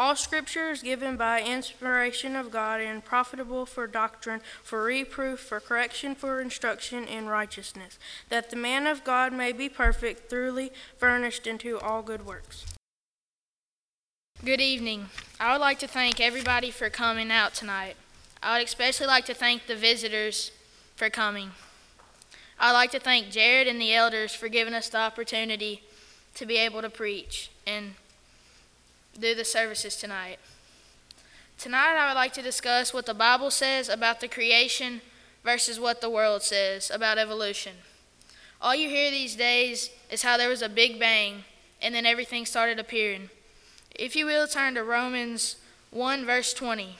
All scripture is given by inspiration of God and profitable for doctrine, for reproof, for correction, for instruction in righteousness, that the man of God may be perfect, thoroughly furnished into all good works. Good evening. I would like to thank everybody for coming out tonight. I would especially like to thank the visitors for coming. I'd like to thank Jared and the elders for giving us the opportunity to be able to preach and do the services tonight. Tonight, I would like to discuss what the Bible says about the creation versus what the world says about evolution. All you hear these days is how there was a big bang and then everything started appearing. If you will, turn to Romans 1, verse 20.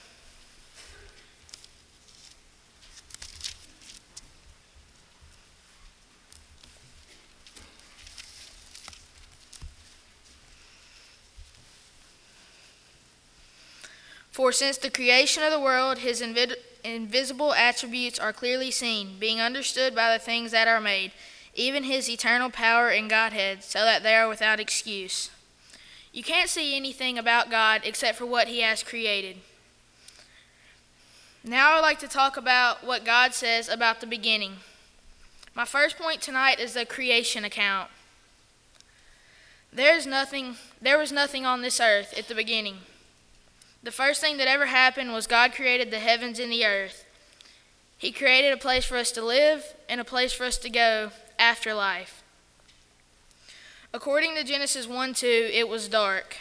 For since the creation of the world, his invi- invisible attributes are clearly seen, being understood by the things that are made, even his eternal power and Godhead, so that they are without excuse. You can't see anything about God except for what he has created. Now I'd like to talk about what God says about the beginning. My first point tonight is the creation account. There is nothing there was nothing on this earth at the beginning. The first thing that ever happened was God created the heavens and the earth. He created a place for us to live and a place for us to go after life. According to Genesis 1 2, it was dark.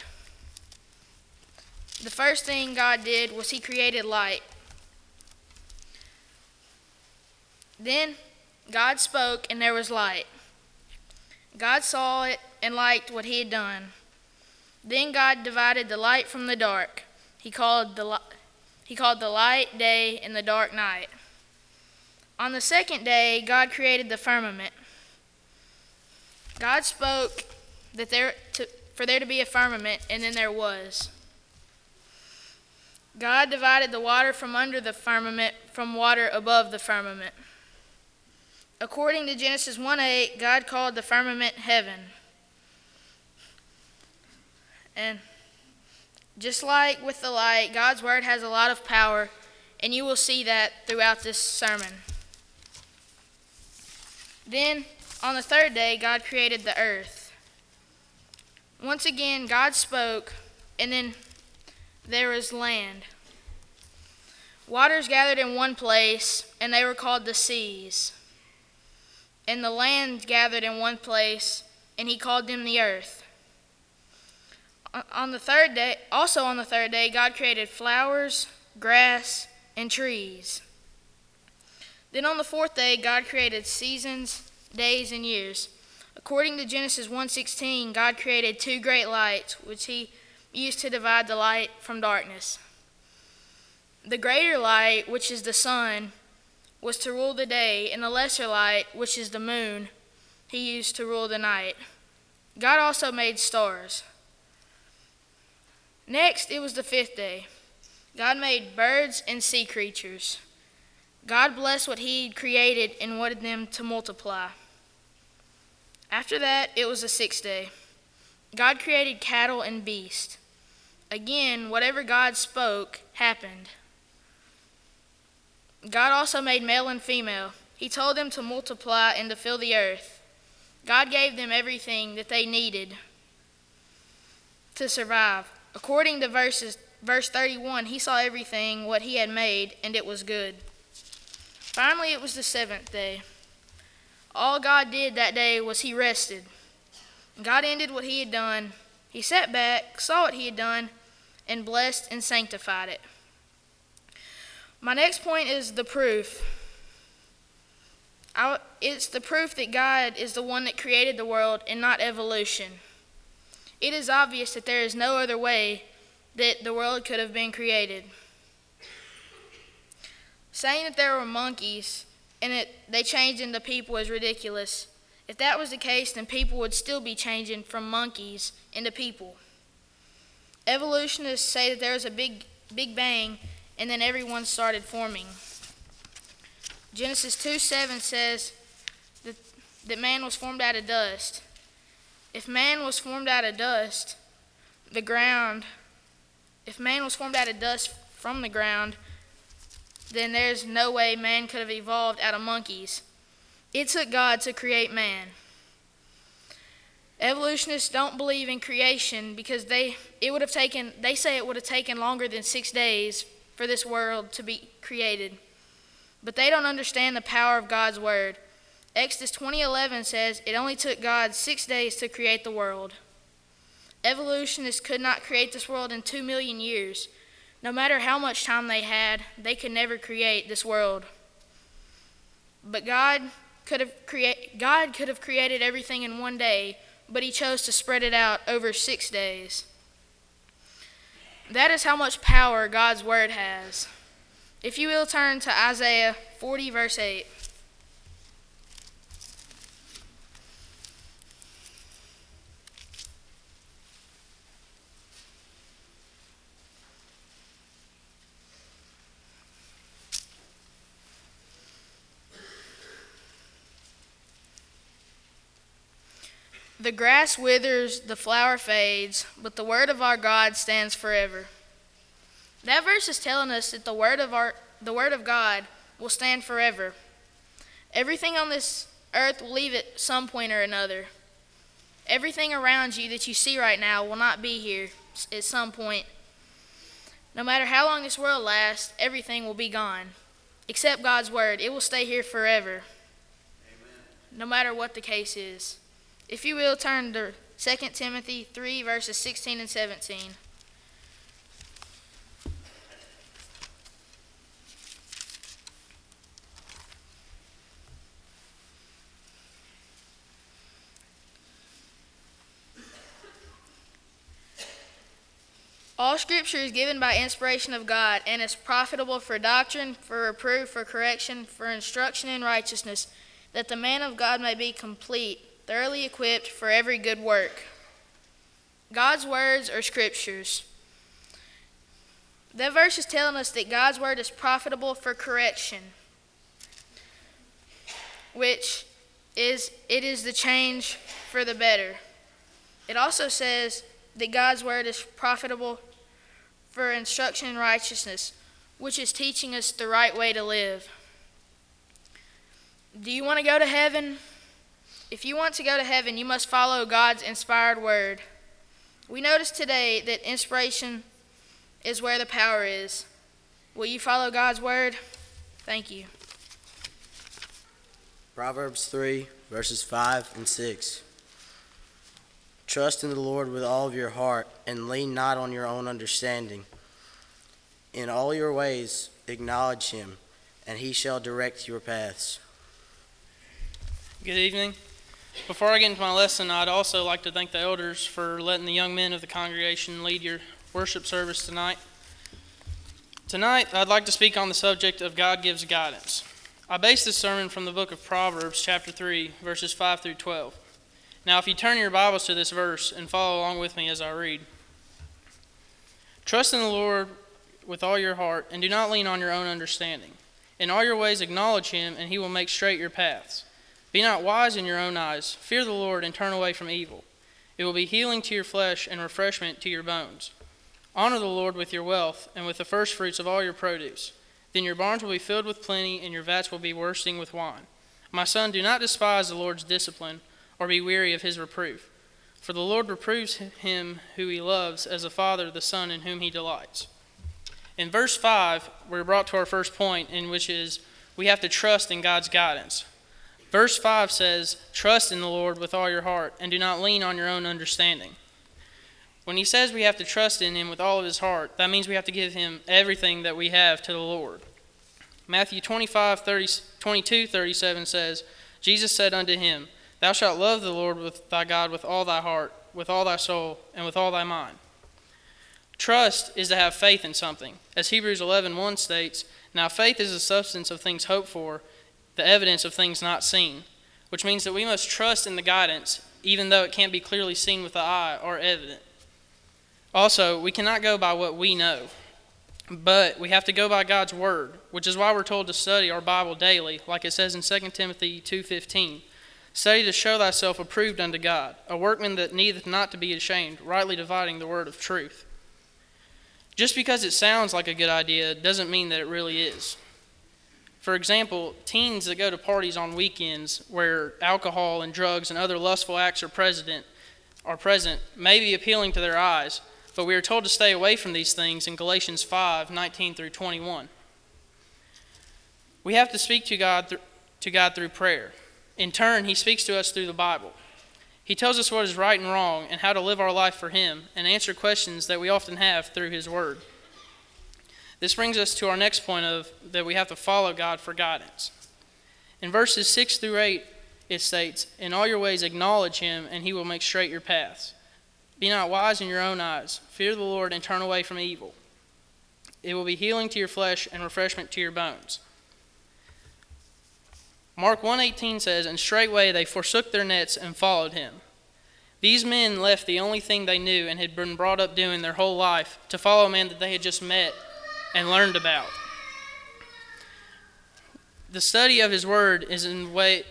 The first thing God did was He created light. Then God spoke, and there was light. God saw it and liked what He had done. Then God divided the light from the dark. He called the, he called the light day and the dark night. On the second day, God created the firmament. God spoke that there to, for there to be a firmament, and then there was. God divided the water from under the firmament from water above the firmament. According to Genesis 1 8, God called the firmament heaven. And just like with the light, God's word has a lot of power, and you will see that throughout this sermon. Then, on the third day, God created the earth. Once again, God spoke, and then there was land. Waters gathered in one place, and they were called the seas. And the land gathered in one place, and he called them the earth on the third day, also on the third day, God created flowers, grass, and trees. Then on the fourth day, God created seasons, days, and years. According to Genesis 1:16, God created two great lights, which he used to divide the light from darkness. The greater light, which is the sun, was to rule the day, and the lesser light, which is the moon, he used to rule the night. God also made stars. Next, it was the fifth day. God made birds and sea creatures. God blessed what He created and wanted them to multiply. After that, it was the sixth day. God created cattle and beasts. Again, whatever God spoke happened. God also made male and female. He told them to multiply and to fill the earth. God gave them everything that they needed to survive. According to verses, verse 31, he saw everything what he had made, and it was good. Finally, it was the seventh day. All God did that day was he rested. God ended what he had done. He sat back, saw what he had done, and blessed and sanctified it. My next point is the proof. I, it's the proof that God is the one that created the world and not evolution. It is obvious that there is no other way that the world could have been created. Saying that there were monkeys and that they changed into people is ridiculous. If that was the case, then people would still be changing from monkeys into people. Evolutionists say that there was a big, big bang and then everyone started forming. Genesis 2 7 says that, that man was formed out of dust. If man was formed out of dust, the ground if man was formed out of dust from the ground, then there's no way man could have evolved out of monkeys. It took God to create man. Evolutionists don't believe in creation because they it would have taken they say it would have taken longer than 6 days for this world to be created. But they don't understand the power of God's word. Exodus 20:11 says it only took God 6 days to create the world. Evolutionists could not create this world in 2 million years. No matter how much time they had, they could never create this world. But God could have create God could have created everything in one day, but he chose to spread it out over 6 days. That is how much power God's word has. If you will turn to Isaiah 40 verse 8. The grass withers, the flower fades, but the word of our God stands forever. That verse is telling us that the word of our the word of God will stand forever. Everything on this earth will leave at some point or another. Everything around you that you see right now will not be here at some point. No matter how long this world lasts, everything will be gone. Except God's word, it will stay here forever. Amen. No matter what the case is. If you will, turn to 2 Timothy 3, verses 16 and 17. All scripture is given by inspiration of God and is profitable for doctrine, for reproof, for correction, for instruction in righteousness, that the man of God may be complete thoroughly equipped for every good work. God's words are scriptures. That verse is telling us that God's word is profitable for correction, which is it is the change for the better. It also says that God's word is profitable for instruction in righteousness, which is teaching us the right way to live. Do you want to go to heaven? If you want to go to heaven, you must follow God's inspired word. We notice today that inspiration is where the power is. Will you follow God's word? Thank you. Proverbs 3, verses 5 and 6. Trust in the Lord with all of your heart and lean not on your own understanding. In all your ways acknowledge him, and he shall direct your paths. Good evening. Before I get into my lesson, I'd also like to thank the elders for letting the young men of the congregation lead your worship service tonight. Tonight, I'd like to speak on the subject of God gives guidance. I base this sermon from the book of Proverbs, chapter 3, verses 5 through 12. Now, if you turn your Bibles to this verse and follow along with me as I read Trust in the Lord with all your heart, and do not lean on your own understanding. In all your ways, acknowledge him, and he will make straight your paths. Be not wise in your own eyes. Fear the Lord and turn away from evil. It will be healing to your flesh and refreshment to your bones. Honor the Lord with your wealth and with the firstfruits of all your produce. Then your barns will be filled with plenty, and your vats will be bursting with wine. My son, do not despise the Lord's discipline, or be weary of his reproof. For the Lord reproves him who he loves, as a father the son in whom he delights. In verse 5, we're brought to our first point, in which is we have to trust in God's guidance. Verse 5 says, Trust in the Lord with all your heart, and do not lean on your own understanding. When he says we have to trust in him with all of his heart, that means we have to give him everything that we have to the Lord. Matthew 25, 30, 22, 37 says, Jesus said unto him, Thou shalt love the Lord with thy God with all thy heart, with all thy soul, and with all thy mind. Trust is to have faith in something. As Hebrews 11, 1 states, Now faith is the substance of things hoped for, the evidence of things not seen, which means that we must trust in the guidance, even though it can't be clearly seen with the eye or evident. Also, we cannot go by what we know, but we have to go by God's word, which is why we're told to study our Bible daily, like it says in 2 Timothy 2:15. Study to show thyself approved unto God, a workman that needeth not to be ashamed, rightly dividing the word of truth. Just because it sounds like a good idea doesn't mean that it really is. For example, teens that go to parties on weekends where alcohol and drugs and other lustful acts are present, are present may be appealing to their eyes, but we are told to stay away from these things in Galatians 5 19 through 21. We have to speak to God, th- to God through prayer. In turn, He speaks to us through the Bible. He tells us what is right and wrong and how to live our life for Him and answer questions that we often have through His Word. This brings us to our next point of that we have to follow God for guidance. In verses 6 through 8, it states, In all your ways acknowledge him, and he will make straight your paths. Be not wise in your own eyes. Fear the Lord and turn away from evil. It will be healing to your flesh and refreshment to your bones. Mark 1:18 says, "And straightway they forsook their nets and followed him." These men left the only thing they knew and had been brought up doing their whole life to follow a man that they had just met and learned about. The study of his word is in way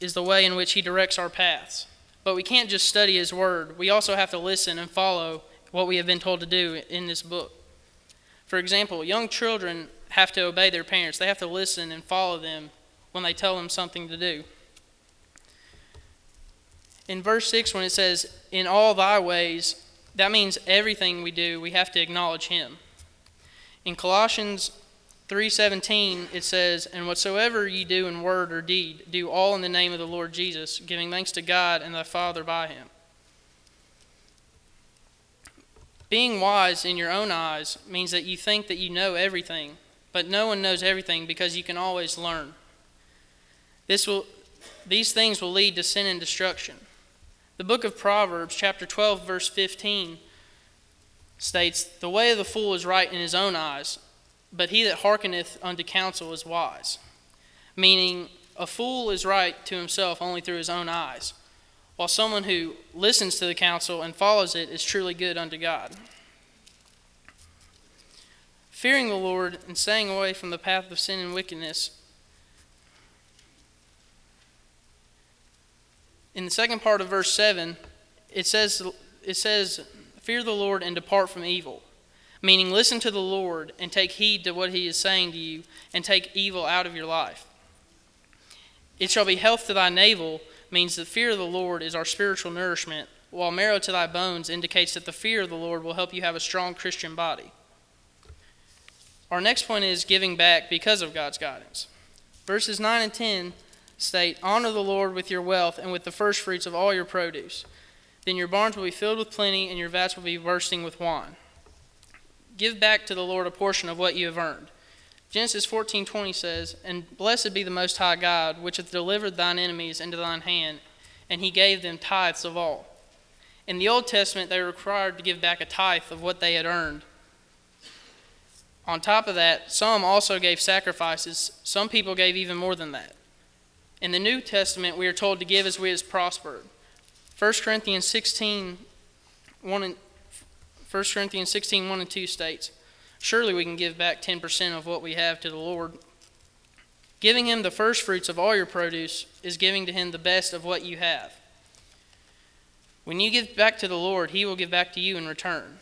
is the way in which he directs our paths. But we can't just study his word. We also have to listen and follow what we have been told to do in this book. For example, young children have to obey their parents. They have to listen and follow them when they tell them something to do. In verse 6 when it says in all thy ways, that means everything we do, we have to acknowledge him. In Colossians 3:17 it says, "And whatsoever ye do in word or deed, do all in the name of the Lord Jesus, giving thanks to God and the Father by him." Being wise in your own eyes means that you think that you know everything, but no one knows everything because you can always learn. This will these things will lead to sin and destruction. The book of Proverbs, chapter 12, verse 15 states, The way of the fool is right in his own eyes, but he that hearkeneth unto counsel is wise. Meaning, a fool is right to himself only through his own eyes, while someone who listens to the counsel and follows it is truly good unto God. Fearing the Lord and staying away from the path of sin and wickedness. In the second part of verse 7, it says, it says Fear the Lord and depart from evil. Meaning, listen to the Lord and take heed to what he is saying to you and take evil out of your life. It shall be health to thy navel means the fear of the Lord is our spiritual nourishment, while marrow to thy bones indicates that the fear of the Lord will help you have a strong Christian body. Our next point is giving back because of God's guidance. Verses 9 and 10 state, Honor the Lord with your wealth and with the firstfruits of all your produce. Then your barns will be filled with plenty, and your vats will be bursting with wine. Give back to the Lord a portion of what you have earned. Genesis 14:20 says, "And blessed be the Most High God, which hath delivered thine enemies into thine hand, and he gave them tithes of all." In the Old Testament, they were required to give back a tithe of what they had earned. On top of that, some also gave sacrifices. Some people gave even more than that. In the New Testament, we are told to give as we have prospered. 1 Corinthians 16, 1 and, 1 Corinthians 16, 1 and 2 states, Surely we can give back 10% of what we have to the Lord. Giving him the first fruits of all your produce is giving to him the best of what you have. When you give back to the Lord, he will give back to you in return.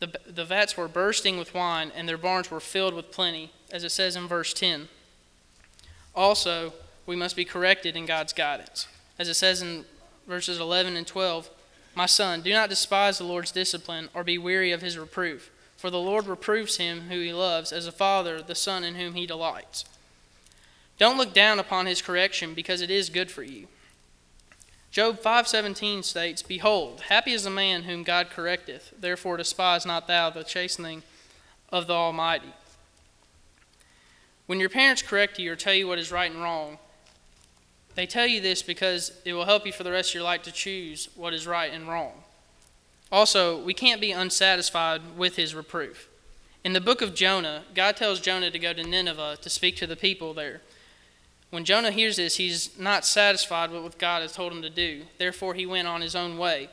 The, the vats were bursting with wine, and their barns were filled with plenty, as it says in verse 10. Also, we must be corrected in God's guidance. As it says in verses 11 and 12 My son, do not despise the Lord's discipline or be weary of his reproof, for the Lord reproves him who he loves, as a father the son in whom he delights. Don't look down upon his correction, because it is good for you. Job 5:17 states, "Behold, happy is the man whom God correcteth; therefore despise not thou the chastening of the Almighty." When your parents correct you or tell you what is right and wrong, they tell you this because it will help you for the rest of your life to choose what is right and wrong. Also, we can't be unsatisfied with his reproof. In the book of Jonah, God tells Jonah to go to Nineveh to speak to the people there. When Jonah hears this, he's not satisfied with what God has told him to do. Therefore, he went on his own way.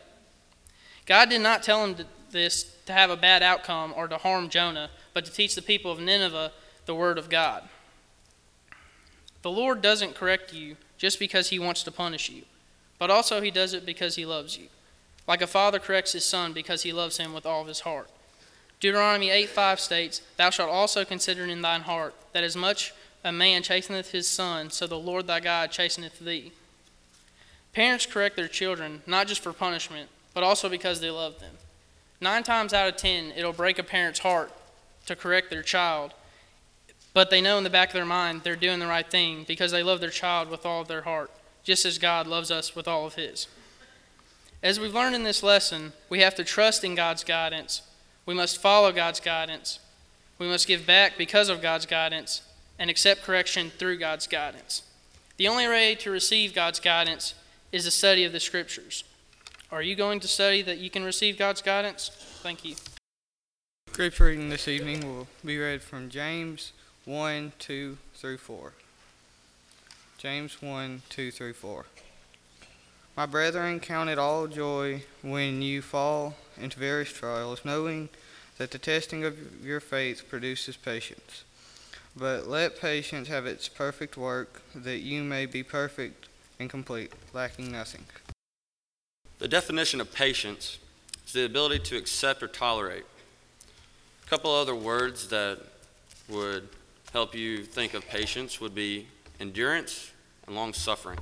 God did not tell him to, this to have a bad outcome or to harm Jonah, but to teach the people of Nineveh the word of God. The Lord doesn't correct you just because he wants to punish you, but also he does it because he loves you. Like a father corrects his son because he loves him with all of his heart. Deuteronomy 8 5 states, Thou shalt also consider in thine heart that as much a man chasteneth his son, so the Lord thy God chasteneth thee. Parents correct their children not just for punishment, but also because they love them. Nine times out of ten, it'll break a parent's heart to correct their child, but they know in the back of their mind they're doing the right thing because they love their child with all of their heart, just as God loves us with all of His. As we've learned in this lesson, we have to trust in God's guidance. We must follow God's guidance. We must give back because of God's guidance and accept correction through God's guidance. The only way to receive God's guidance is the study of the Scriptures. Are you going to study that you can receive God's guidance? Thank you. Scripture reading this evening will be read from James 1 2 through 4. James 1 2 through 4. My brethren, count it all joy when you fall into various trials, knowing that the testing of your faith produces patience. But let patience have its perfect work, that you may be perfect and complete, lacking nothing. The definition of patience is the ability to accept or tolerate. A couple other words that would help you think of patience would be endurance and long suffering.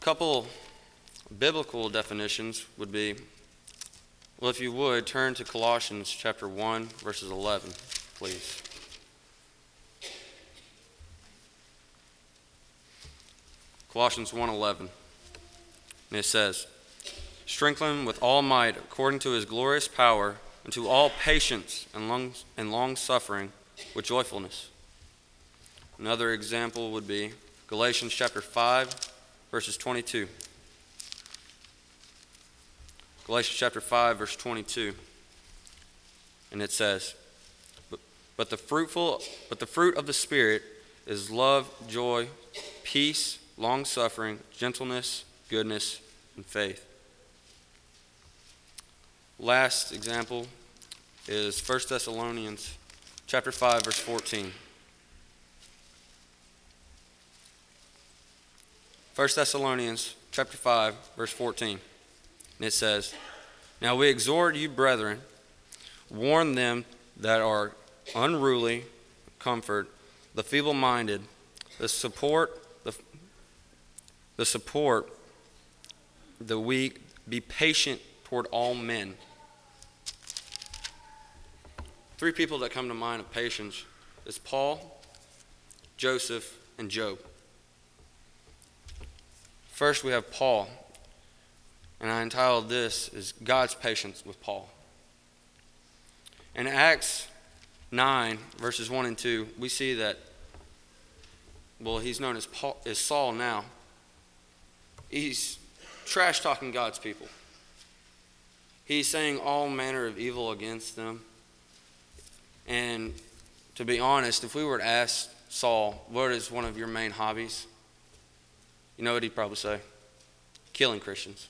A couple biblical definitions would be well, if you would, turn to Colossians chapter 1, verses 11, please. Colossians 1:11. And it says, "Strengthen with all might according to his glorious power, unto all patience and long, and long suffering with joyfulness." Another example would be Galatians chapter 5, verses 22. Galatians chapter 5, verse 22. And it says, but, the fruitful but the fruit of the Spirit is love, joy, peace, long suffering, gentleness, goodness, and faith. Last example is 1 Thessalonians chapter 5 verse 14. 1 Thessalonians chapter 5 verse 14. And it says, "Now we exhort you brethren, warn them that are unruly, comfort the feeble-minded, the support the, the support the weak, be patient toward all men. Three people that come to mind of patience is Paul, Joseph, and Job. First, we have Paul, and I entitled this is God's patience with Paul. In Acts 9, verses 1 and 2, we see that, well, he's known as, Paul, as Saul now. He's trash talking God's people. He's saying all manner of evil against them. And to be honest, if we were to ask Saul, what is one of your main hobbies? You know what he'd probably say? Killing Christians.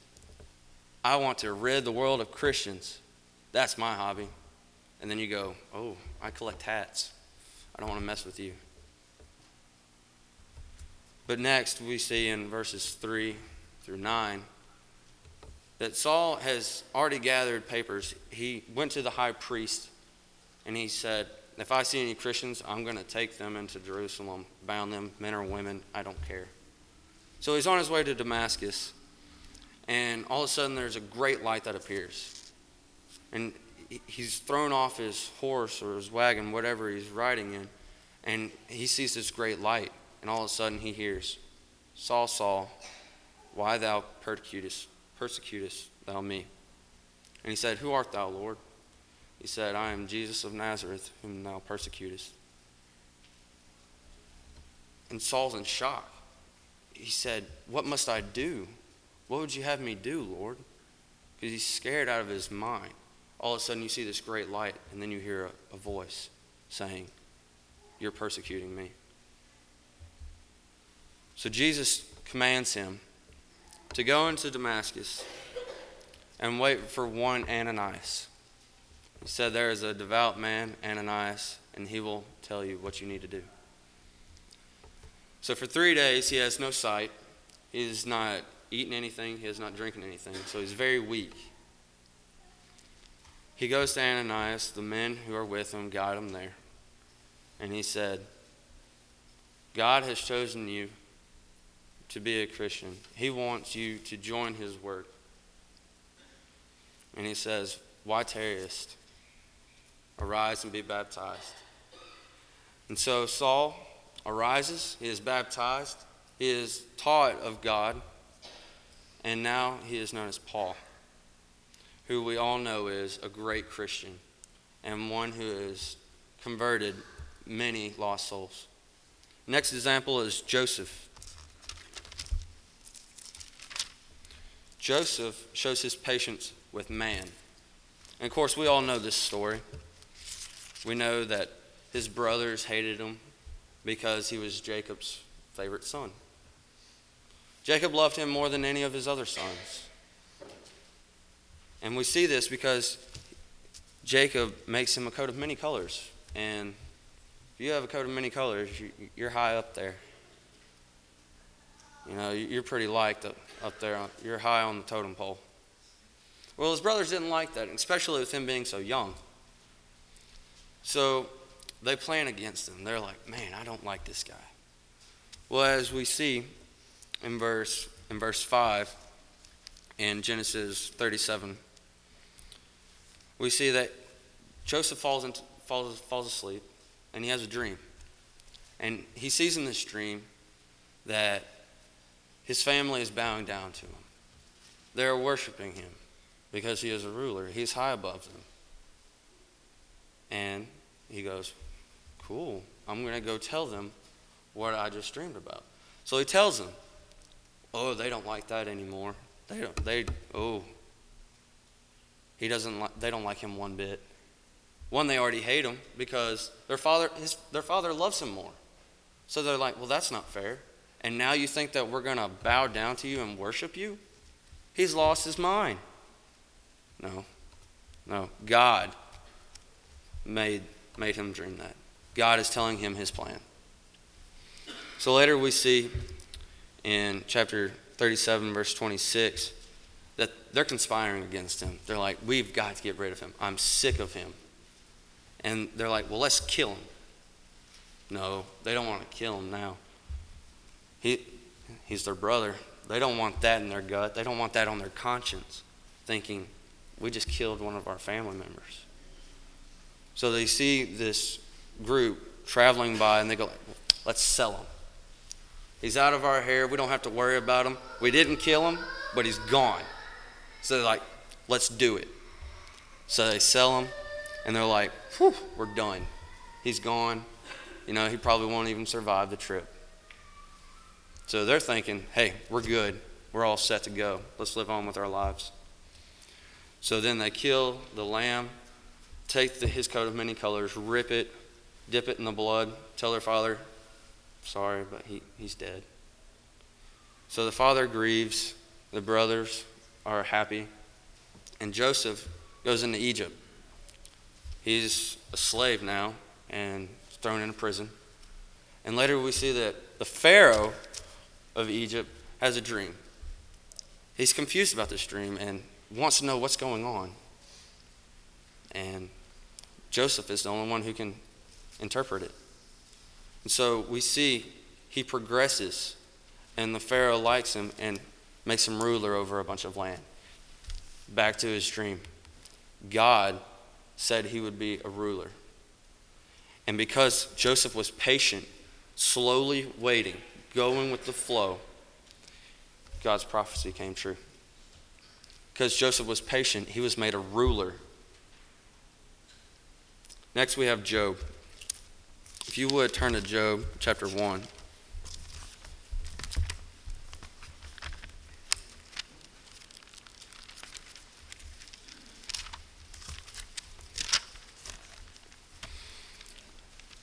I want to rid the world of Christians. That's my hobby. And then you go, oh, I collect hats. I don't want to mess with you. But next, we see in verses 3 through 9 that Saul has already gathered papers. He went to the high priest and he said, If I see any Christians, I'm going to take them into Jerusalem, bound them, men or women, I don't care. So he's on his way to Damascus, and all of a sudden there's a great light that appears. And he's thrown off his horse or his wagon, whatever he's riding in, and he sees this great light, and all of a sudden he hears, Saul, Saul, why thou persecutest, persecutest thou me? And he said, Who art thou, Lord? He said, I am Jesus of Nazareth, whom thou persecutest. And Saul's in shock. He said, What must I do? What would you have me do, Lord? Because he's scared out of his mind. All of a sudden, you see this great light, and then you hear a, a voice saying, You're persecuting me. So Jesus commands him to go into Damascus and wait for one Ananias. He said, There is a devout man, Ananias, and he will tell you what you need to do. So for three days, he has no sight. He has not eating anything, he has not drinking anything. So he's very weak. he goes to Ananias, the men who are with him guide him there. And he said, God has chosen you to be a Christian. He wants you to join his work. And he says, Why tarriest? Arise and be baptized. And so Saul arises, he is baptized, he is taught of God, and now he is known as Paul, who we all know is a great Christian and one who has converted many lost souls. Next example is Joseph. Joseph shows his patience with man. And of course, we all know this story. We know that his brothers hated him because he was Jacob's favorite son. Jacob loved him more than any of his other sons. And we see this because Jacob makes him a coat of many colors. And if you have a coat of many colors, you're high up there. You know, you're pretty liked up there. You're high on the totem pole. Well, his brothers didn't like that, especially with him being so young. So they plan against him. They're like, man, I don't like this guy. Well, as we see in verse, in verse 5 in Genesis 37, we see that Joseph falls, into, falls, falls asleep and he has a dream. And he sees in this dream that his family is bowing down to him. They're worshiping him because he is a ruler. He's high above them. And he goes, Cool. I'm going to go tell them what I just dreamed about. So he tells them, Oh, they don't like that anymore. They don't, they, oh. He doesn't like, they don't like him one bit. One, they already hate him because their father, his, their father loves him more. So they're like, well, that's not fair. And now you think that we're going to bow down to you and worship you? He's lost his mind. No. No. God made, made him dream that. God is telling him his plan. So later we see in chapter 37, verse 26, that they're conspiring against him. They're like, We've got to get rid of him. I'm sick of him. And they're like, Well, let's kill him. No, they don't want to kill him now. He, he's their brother. They don't want that in their gut. They don't want that on their conscience, thinking, We just killed one of our family members. So they see this group traveling by and they go, let's sell him. He's out of our hair. We don't have to worry about him. We didn't kill him, but he's gone. So they're like, let's do it. So they sell him and they're like, whew, we're done. He's gone. You know, he probably won't even survive the trip. So they're thinking, hey, we're good. We're all set to go. Let's live on with our lives. So then they kill the lamb, take the, his coat of many colors, rip it, dip it in the blood, tell their father, sorry, but he, he's dead. So the father grieves, the brothers are happy, and Joseph goes into Egypt. He's a slave now and thrown into prison. And later we see that the Pharaoh of Egypt has a dream. He's confused about this dream and wants to know what's going on. And Joseph is the only one who can interpret it. And so we see he progresses, and the Pharaoh likes him and makes him ruler over a bunch of land. Back to his dream. God said he would be a ruler. And because Joseph was patient, slowly waiting, going with the flow, God's prophecy came true. Because Joseph was patient, he was made a ruler. Next, we have Job. If you would turn to Job chapter 1.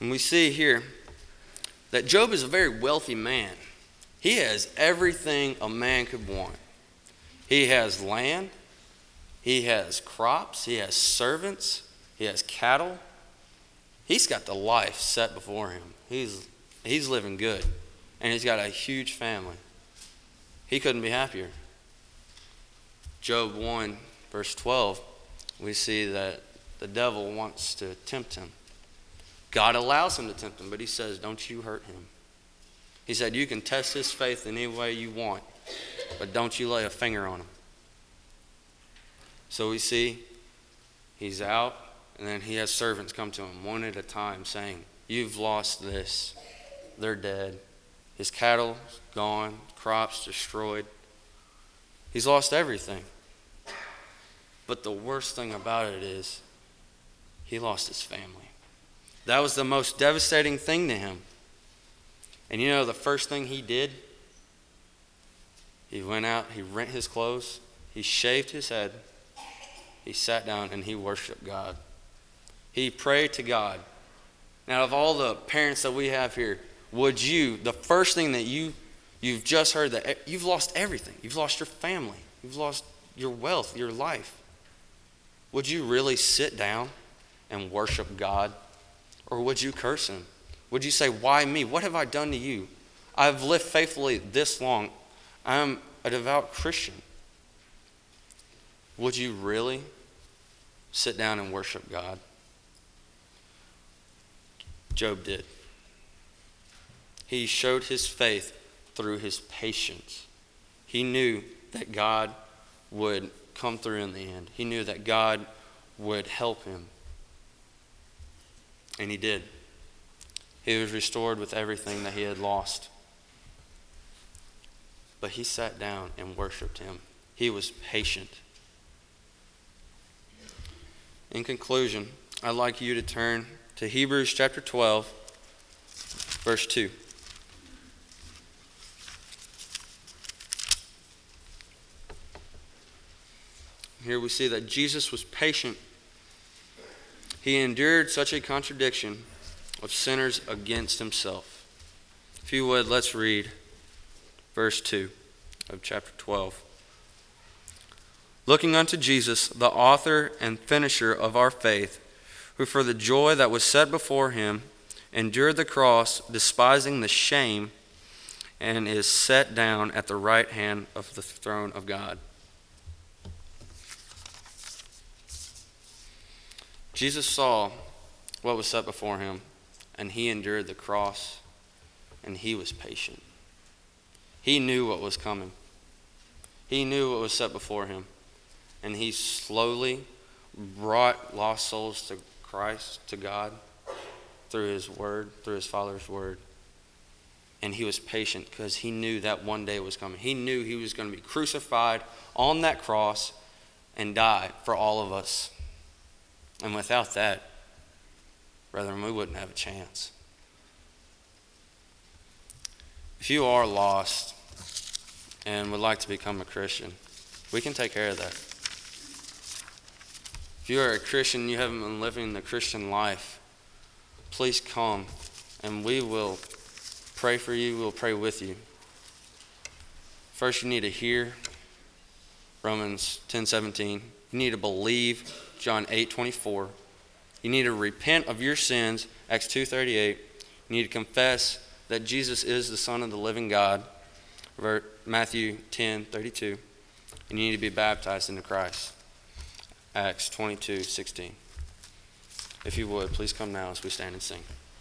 And we see here that Job is a very wealthy man. He has everything a man could want. He has land, he has crops, he has servants, he has cattle, he's got the life set before him. He's, he's living good, and he's got a huge family. He couldn't be happier. Job 1, verse 12, we see that the devil wants to tempt him. God allows him to tempt him, but he says, Don't you hurt him. He said, You can test his faith in any way you want, but don't you lay a finger on him. So we see he's out, and then he has servants come to him one at a time saying, You've lost this. They're dead. His cattle gone, crops destroyed. He's lost everything. But the worst thing about it is, he lost his family. That was the most devastating thing to him. And you know the first thing he did? He went out, he rent his clothes, he shaved his head, he sat down, and he worshiped God. He prayed to God. Now, of all the parents that we have here, would you, the first thing that you, you've just heard that eh, you've lost everything, you've lost your family, you've lost your wealth, your life, would you really sit down and worship God? Or would you curse him? Would you say, Why me? What have I done to you? I've lived faithfully this long. I'm a devout Christian. Would you really sit down and worship God? Job did. He showed his faith through his patience. He knew that God would come through in the end, he knew that God would help him. And he did. He was restored with everything that he had lost. But he sat down and worshiped him. He was patient. In conclusion, I'd like you to turn to Hebrews chapter 12, verse 2. Here we see that Jesus was patient. He endured such a contradiction of sinners against himself. If you would, let's read verse 2 of chapter 12. Looking unto Jesus, the author and finisher of our faith, who for the joy that was set before him endured the cross, despising the shame, and is set down at the right hand of the throne of God. Jesus saw what was set before him, and he endured the cross, and he was patient. He knew what was coming, he knew what was set before him, and he slowly brought lost souls to Christ, to God, through his word, through his Father's word. And he was patient because he knew that one day was coming. He knew he was going to be crucified on that cross and die for all of us. And without that, brethren, we wouldn't have a chance. If you are lost and would like to become a Christian, we can take care of that. If you are a Christian you haven't been living the Christian life, please come and we will pray for you. We'll pray with you. First, you need to hear Romans 10 17. You need to believe John 8 24. You need to repent of your sins, Acts 2 38. You need to confess that Jesus is the Son of the living God, Matthew 10 32. And you need to be baptized into Christ, Acts 22 16. If you would, please come now as we stand and sing.